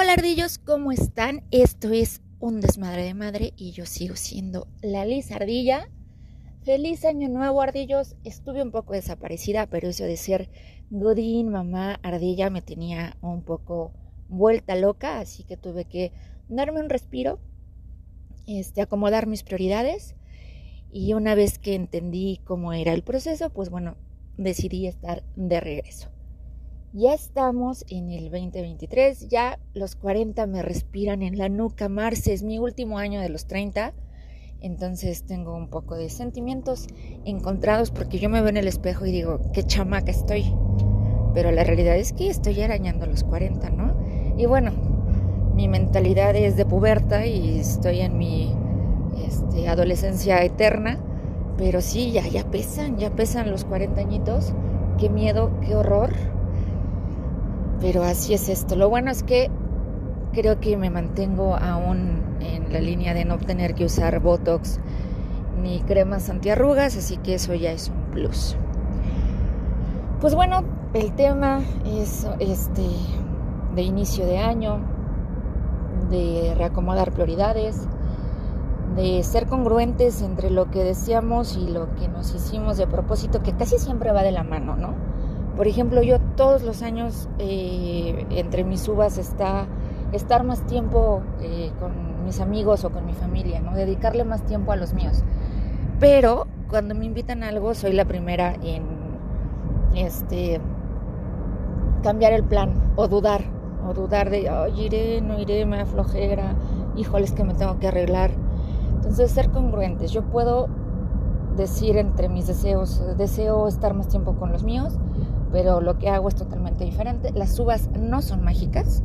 Hola ardillos, ¿cómo están? Esto es un desmadre de madre y yo sigo siendo la Liz Ardilla. Feliz año nuevo, ardillos. Estuve un poco desaparecida, pero eso de ser Godín, mamá, ardilla me tenía un poco vuelta loca, así que tuve que darme un respiro, este, acomodar mis prioridades. Y una vez que entendí cómo era el proceso, pues bueno, decidí estar de regreso. Ya estamos en el 2023, ya los 40 me respiran en la nuca, Marce es mi último año de los 30, entonces tengo un poco de sentimientos encontrados porque yo me veo en el espejo y digo, qué chamaca estoy, pero la realidad es que estoy arañando los 40, ¿no? Y bueno, mi mentalidad es de puberta y estoy en mi este, adolescencia eterna, pero sí, ya, ya pesan, ya pesan los 40 añitos, qué miedo, qué horror pero así es esto. Lo bueno es que creo que me mantengo aún en la línea de no tener que usar Botox ni cremas antiarrugas, así que eso ya es un plus. Pues bueno, el tema es este de inicio de año, de reacomodar prioridades, de ser congruentes entre lo que deseamos y lo que nos hicimos de propósito, que casi siempre va de la mano, ¿no? Por ejemplo, yo todos los años eh, entre mis uvas está estar más tiempo eh, con mis amigos o con mi familia, ¿no? Dedicarle más tiempo a los míos. Pero cuando me invitan a algo, soy la primera en este cambiar el plan o dudar, o dudar de, ay, iré, no iré, me aflojera, híjole, es que me tengo que arreglar. Entonces, ser congruentes. Yo puedo decir entre mis deseos, deseo estar más tiempo con los míos, pero lo que hago es totalmente diferente. Las uvas no son mágicas.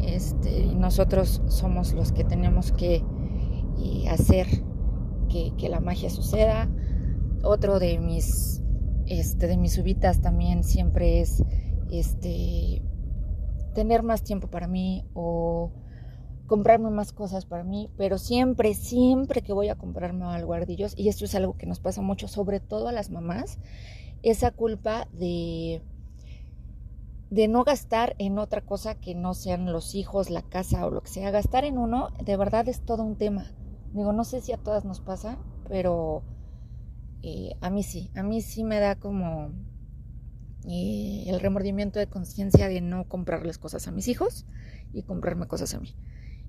Este, nosotros somos los que tenemos que eh, hacer que, la magia suceda. Otro de mis, este, de mis uvitas también siempre es este, tener más tiempo para mí o comprarme más cosas para mí, pero siempre, siempre que voy a comprarme algo ardillos, y esto es algo que nos pasa mucho, sobre todo a las mamás, esa culpa de, de no gastar en otra cosa que no sean los hijos, la casa o lo que sea. Gastar en uno de verdad es todo un tema. Digo, no sé si a todas nos pasa, pero eh, a mí sí, a mí sí me da como eh, el remordimiento de conciencia de no comprarles cosas a mis hijos y comprarme cosas a mí.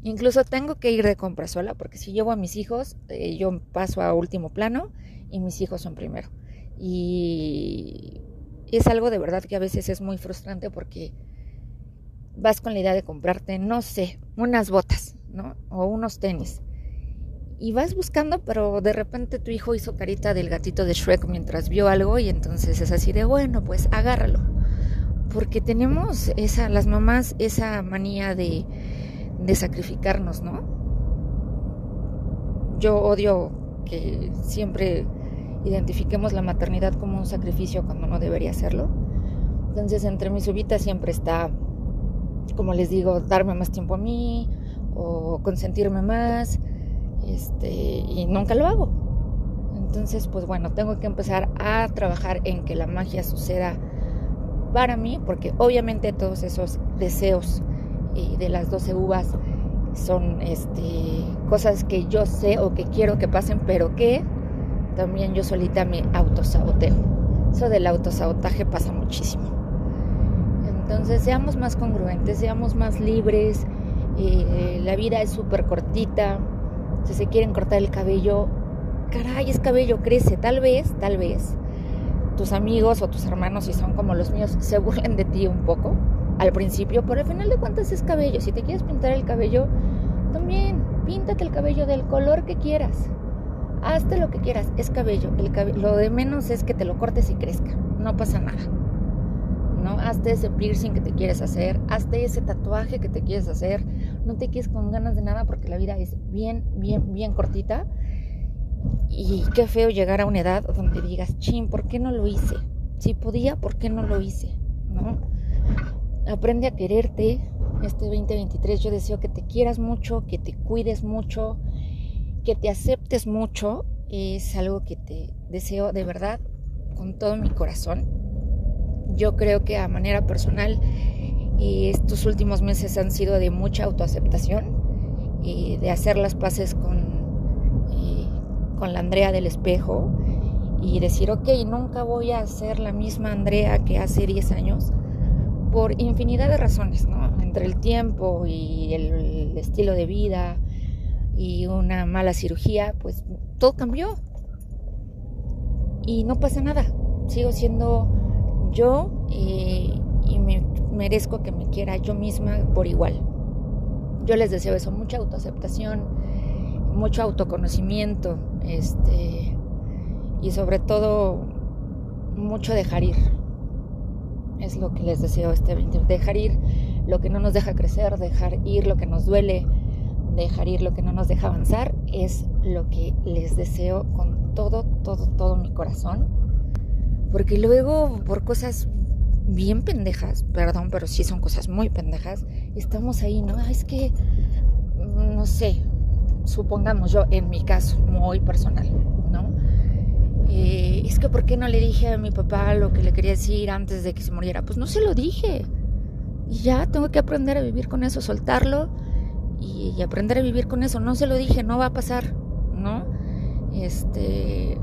Incluso tengo que ir de compra sola porque si llevo a mis hijos, eh, yo paso a último plano y mis hijos son primero. Y es algo de verdad que a veces es muy frustrante porque vas con la idea de comprarte, no sé, unas botas, ¿no? O unos tenis. Y vas buscando, pero de repente tu hijo hizo carita del gatito de Shrek mientras vio algo y entonces es así de, bueno, pues agárralo. Porque tenemos esa, las mamás, esa manía de, de sacrificarnos, ¿no? Yo odio que siempre identifiquemos la maternidad como un sacrificio cuando no debería serlo. Entonces entre mis subitas siempre está, como les digo, darme más tiempo a mí o consentirme más, este, y nunca lo hago. Entonces, pues bueno, tengo que empezar a trabajar en que la magia suceda para mí, porque obviamente todos esos deseos de las 12 uvas son este, cosas que yo sé o que quiero que pasen, pero que también yo solita me autosaboteo. Eso del autosabotaje pasa muchísimo. Entonces seamos más congruentes, seamos más libres. Eh, la vida es súper cortita. Si se quieren cortar el cabello, caray, es cabello, crece. Tal vez, tal vez, tus amigos o tus hermanos, si son como los míos, se burlen de ti un poco al principio, pero al final de cuentas es cabello. Si te quieres pintar el cabello, también píntate el cabello del color que quieras. Hazte lo que quieras, es cabello. El Lo de menos es que te lo cortes y crezca. No pasa nada. ¿No? Hazte ese piercing que te quieres hacer, hazte ese tatuaje que te quieres hacer. No te quedes con ganas de nada porque la vida es bien, bien, bien cortita. Y qué feo llegar a una edad donde digas, chin, ¿por qué no lo hice? Si podía, ¿por qué no lo hice? ¿No? Aprende a quererte. Este 2023 yo deseo que te quieras mucho, que te cuides mucho, que te aceptes mucho es algo que te deseo de verdad con todo mi corazón. Yo creo que a manera personal Y estos últimos meses han sido de mucha autoaceptación y de hacer las paces con, eh, con la Andrea del espejo y decir, ok, nunca voy a ser la misma Andrea que hace 10 años por infinidad de razones, ¿no? Entre el tiempo y el estilo de vida y una mala cirugía, pues todo cambió. Y no pasa nada. Sigo siendo yo y me merezco que me quiera yo misma por igual. Yo les deseo eso, mucha autoaceptación, mucho autoconocimiento, este, y sobre todo mucho dejar ir. Es lo que les deseo este 20. Dejar ir lo que no nos deja crecer, dejar ir lo que nos duele, dejar ir lo que no nos deja avanzar, es lo que les deseo con todo, todo, todo mi corazón. Porque luego, por cosas bien pendejas, perdón, pero sí son cosas muy pendejas, estamos ahí, ¿no? Es que, no sé, supongamos yo, en mi caso, muy personal, ¿no? Eh, es que, ¿por qué no le dije a mi papá lo que le quería decir antes de que se muriera? Pues no se lo dije. Y ya tengo que aprender a vivir con eso, soltarlo y, aprender a vivir con eso. No se lo dije, no va a pasar, ¿no? Este,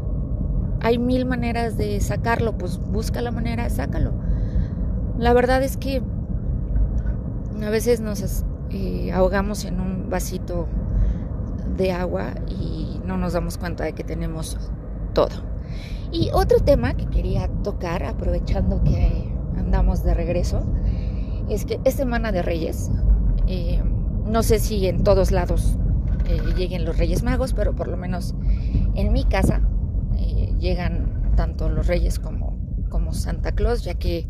hay mil maneras de sacarlo, pues busca la manera, sácalo. La verdad es que a veces nos eh, ahogamos en un vasito de agua y no nos damos cuenta de que tenemos todo. Y otro tema que quería tocar, aprovechando que andamos de regreso, es que es Semana de Reyes. Eh, no sé si en todos lados eh, lleguen los Reyes Magos, pero por lo menos en mi casa llegan tanto los Reyes como, como Santa Claus, ya que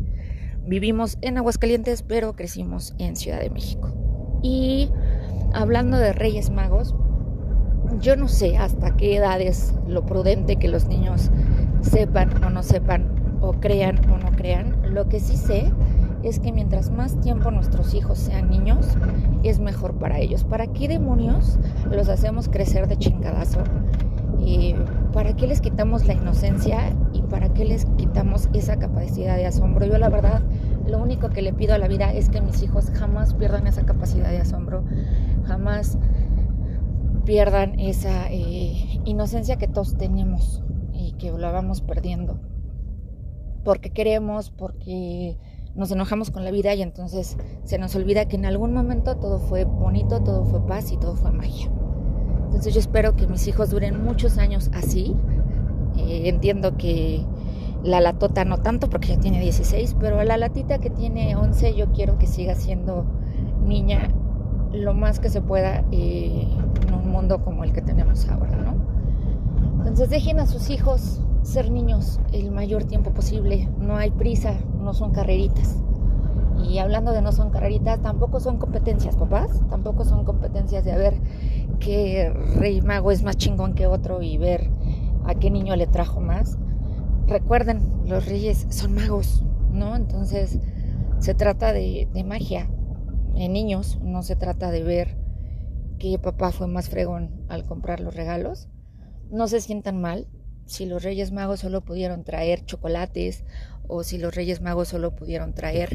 Vivimos en Aguascalientes, pero crecimos en Ciudad de México. Y hablando de Reyes Magos, yo no sé hasta qué edad es lo prudente que los niños sepan o no sepan, o crean o no crean. Lo que sí sé es que mientras más tiempo nuestros hijos sean niños, es mejor para ellos. ¿Para qué demonios los hacemos crecer de chingadazo? ¿Y ¿Para qué les quitamos la inocencia y para qué les quitamos esa capacidad de asombro? Yo la verdad, lo único que le pido a la vida es que mis hijos jamás pierdan esa capacidad de asombro, jamás pierdan esa eh, inocencia que todos tenemos y que la vamos perdiendo. Porque queremos, porque nos enojamos con la vida y entonces se nos olvida que en algún momento todo fue bonito, todo fue paz y todo fue magia. Entonces yo espero que mis hijos duren muchos años así. Eh, entiendo que la latota no tanto porque ya tiene 16, pero la latita que tiene 11 yo quiero que siga siendo niña lo más que se pueda eh, en un mundo como el que tenemos ahora, ¿no? Entonces dejen a sus hijos ser niños el mayor tiempo posible, no hay prisa, no son carreritas. Y hablando de no son carreritas, tampoco son competencias, papás, tampoco son competencias de a ver qué rey mago es más chingón que otro y ver a qué niño le trajo más. Recuerden, los reyes son magos, ¿no? Entonces se trata de, de magia en niños, no se trata de ver que papá fue más fregón al comprar los regalos. No se sientan mal si los reyes magos solo pudieron traer chocolates o si los reyes magos solo pudieron traer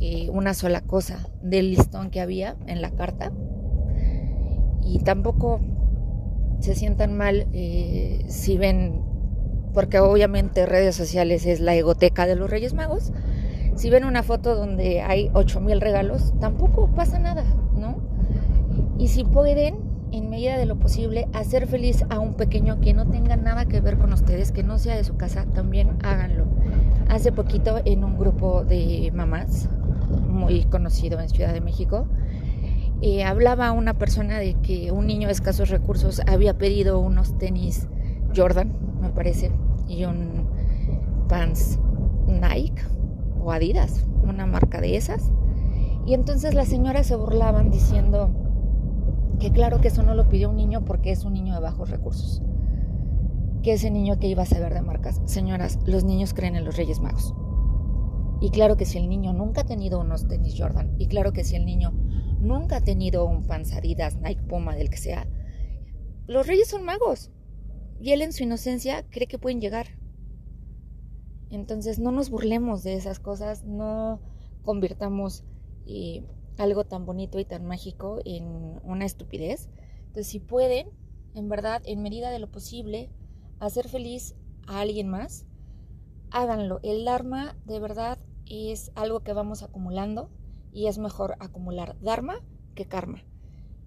eh, una sola cosa del listón que había en la carta. Y tampoco se sientan mal eh, si ven, porque obviamente redes sociales es la egoteca de los Reyes Magos. Si ven una foto donde hay 8000 regalos, tampoco pasa nada, ¿no? Y si pueden, en medida de lo posible, hacer feliz a un pequeño que no tenga nada que ver con ustedes, que no sea de su casa, también háganlo. Hace poquito en un grupo de mamás, muy conocido en Ciudad de México, eh, hablaba una persona de que un niño de escasos recursos había pedido unos tenis Jordan, me parece, y un pants Nike o Adidas, una marca de esas. Y entonces las señoras se burlaban diciendo que claro que eso no lo pidió un niño porque es un niño de bajos recursos. Que ese niño que iba a saber de marcas. Señoras, los niños creen en los Reyes Magos. Y claro que si el niño nunca ha tenido unos tenis Jordan, y claro que si el niño nunca ha tenido un panzadidas, Nike Puma, del que sea, los reyes son magos. Y él en su inocencia cree que pueden llegar. Entonces no nos burlemos de esas cosas, no convirtamos eh, algo tan bonito y tan mágico en una estupidez. Entonces, si pueden, en verdad, en medida de lo posible, hacer feliz a alguien más, háganlo. El Dharma, de verdad, es algo que vamos acumulando y es mejor acumular Dharma que karma.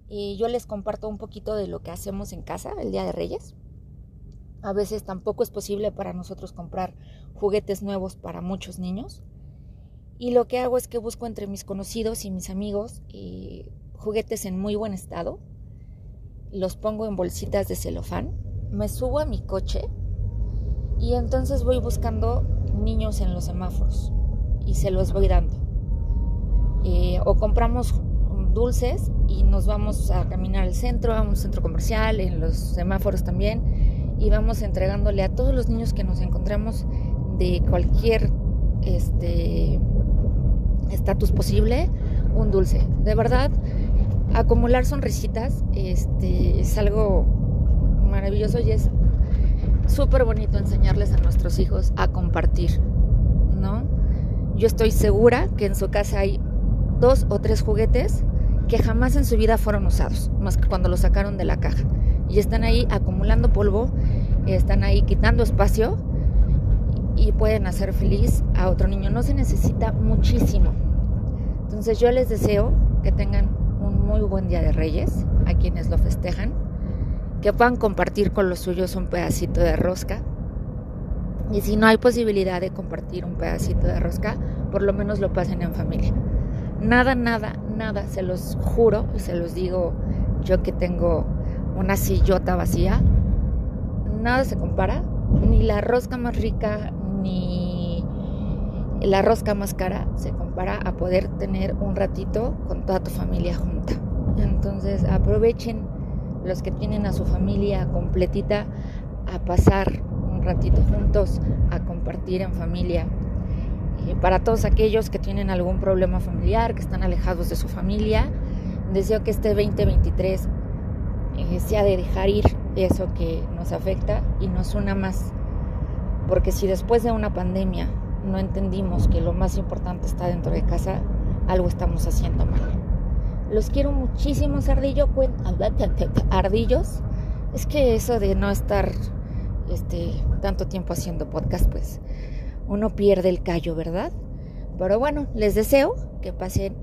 Y yo les comparto un poquito de lo que hacemos en casa el Día de Reyes. A veces tampoco es posible para nosotros comprar juguetes nuevos para muchos niños. Y lo que hago es que busco entre mis conocidos y mis amigos eh, juguetes en muy buen estado. Los pongo en bolsitas de celofán. Me subo a mi coche y entonces voy buscando niños en los semáforos y se los voy dando. Eh, o compramos dulces y nos vamos a caminar al centro, a un centro comercial, en los semáforos también, y vamos entregándole a todos los niños que nos encontramos de cualquier este estatus posible un dulce. De verdad, acumular sonrisitas este, es algo maravilloso y es súper bonito enseñarles a nuestros hijos a compartir, ¿no? Yo estoy segura que en su casa hay dos o tres juguetes que jamás en su vida fueron usados, más que cuando los sacaron de la caja. Y están ahí acumulando polvo, están ahí quitando espacio y pueden hacer feliz a otro niño. No se necesita muchísimo. Entonces yo les deseo que tengan un muy buen día de Reyes a quienes lo festejan, que puedan compartir con los suyos un pedacito de rosca. Y si no hay posibilidad de compartir un pedacito de rosca, por lo menos lo pasen en familia. Nada, nada, nada, se los juro, se los digo yo que tengo una sillota vacía, nada se compara, ni la rosca más rica, ni la rosca más cara se compara a poder tener un ratito con toda tu familia junta. Entonces aprovechen los que tienen a su familia completita a pasar un ratito juntos, a compartir en familia, eh, para todos aquellos que tienen algún problema familiar, que están alejados de su familia, deseo que este 2023 eh, sea de dejar ir eso que nos afecta y nos una más. Porque si después de una pandemia no entendimos que lo más importante está dentro de casa, algo estamos haciendo mal. Los quiero muchísimo, ardillo, ardillos. Es que eso de no estar este, tanto tiempo haciendo podcast, pues uno pierde el callo, ¿verdad? Pero bueno, les deseo que pasen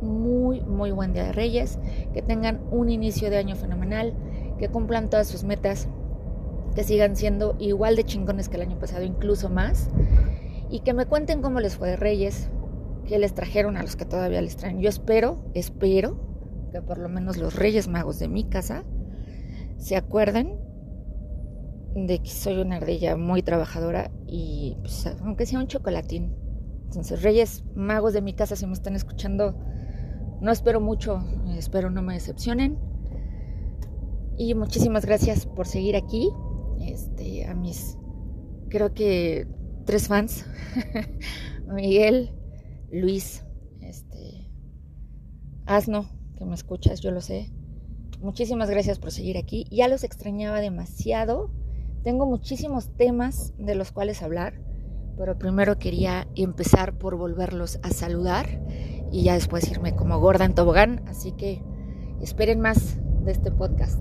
muy, muy buen día de Reyes, que tengan un inicio de año fenomenal, que cumplan todas sus metas, que sigan siendo igual de chingones que el año pasado, incluso más, y que me cuenten cómo les fue de Reyes, que les trajeron a los que todavía les traen. Yo espero, espero que por lo menos los Reyes Magos de mi casa se acuerden de que soy una ardilla muy trabajadora y pues, aunque sea un chocolatín. Entonces, Reyes Magos de mi casa, si me están escuchando, no espero mucho, espero no me decepcionen. Y muchísimas gracias por seguir aquí. Este, a mis, creo que tres fans, Miguel, Luis, este, Asno, que me escuchas, yo lo sé. Muchísimas gracias por seguir aquí. Ya los extrañaba demasiado tengo muchísimos temas de los cuales hablar, pero primero quería empezar por volverlos a saludar y ya después irme como gorda en tobogán, así que esperen más de este podcast.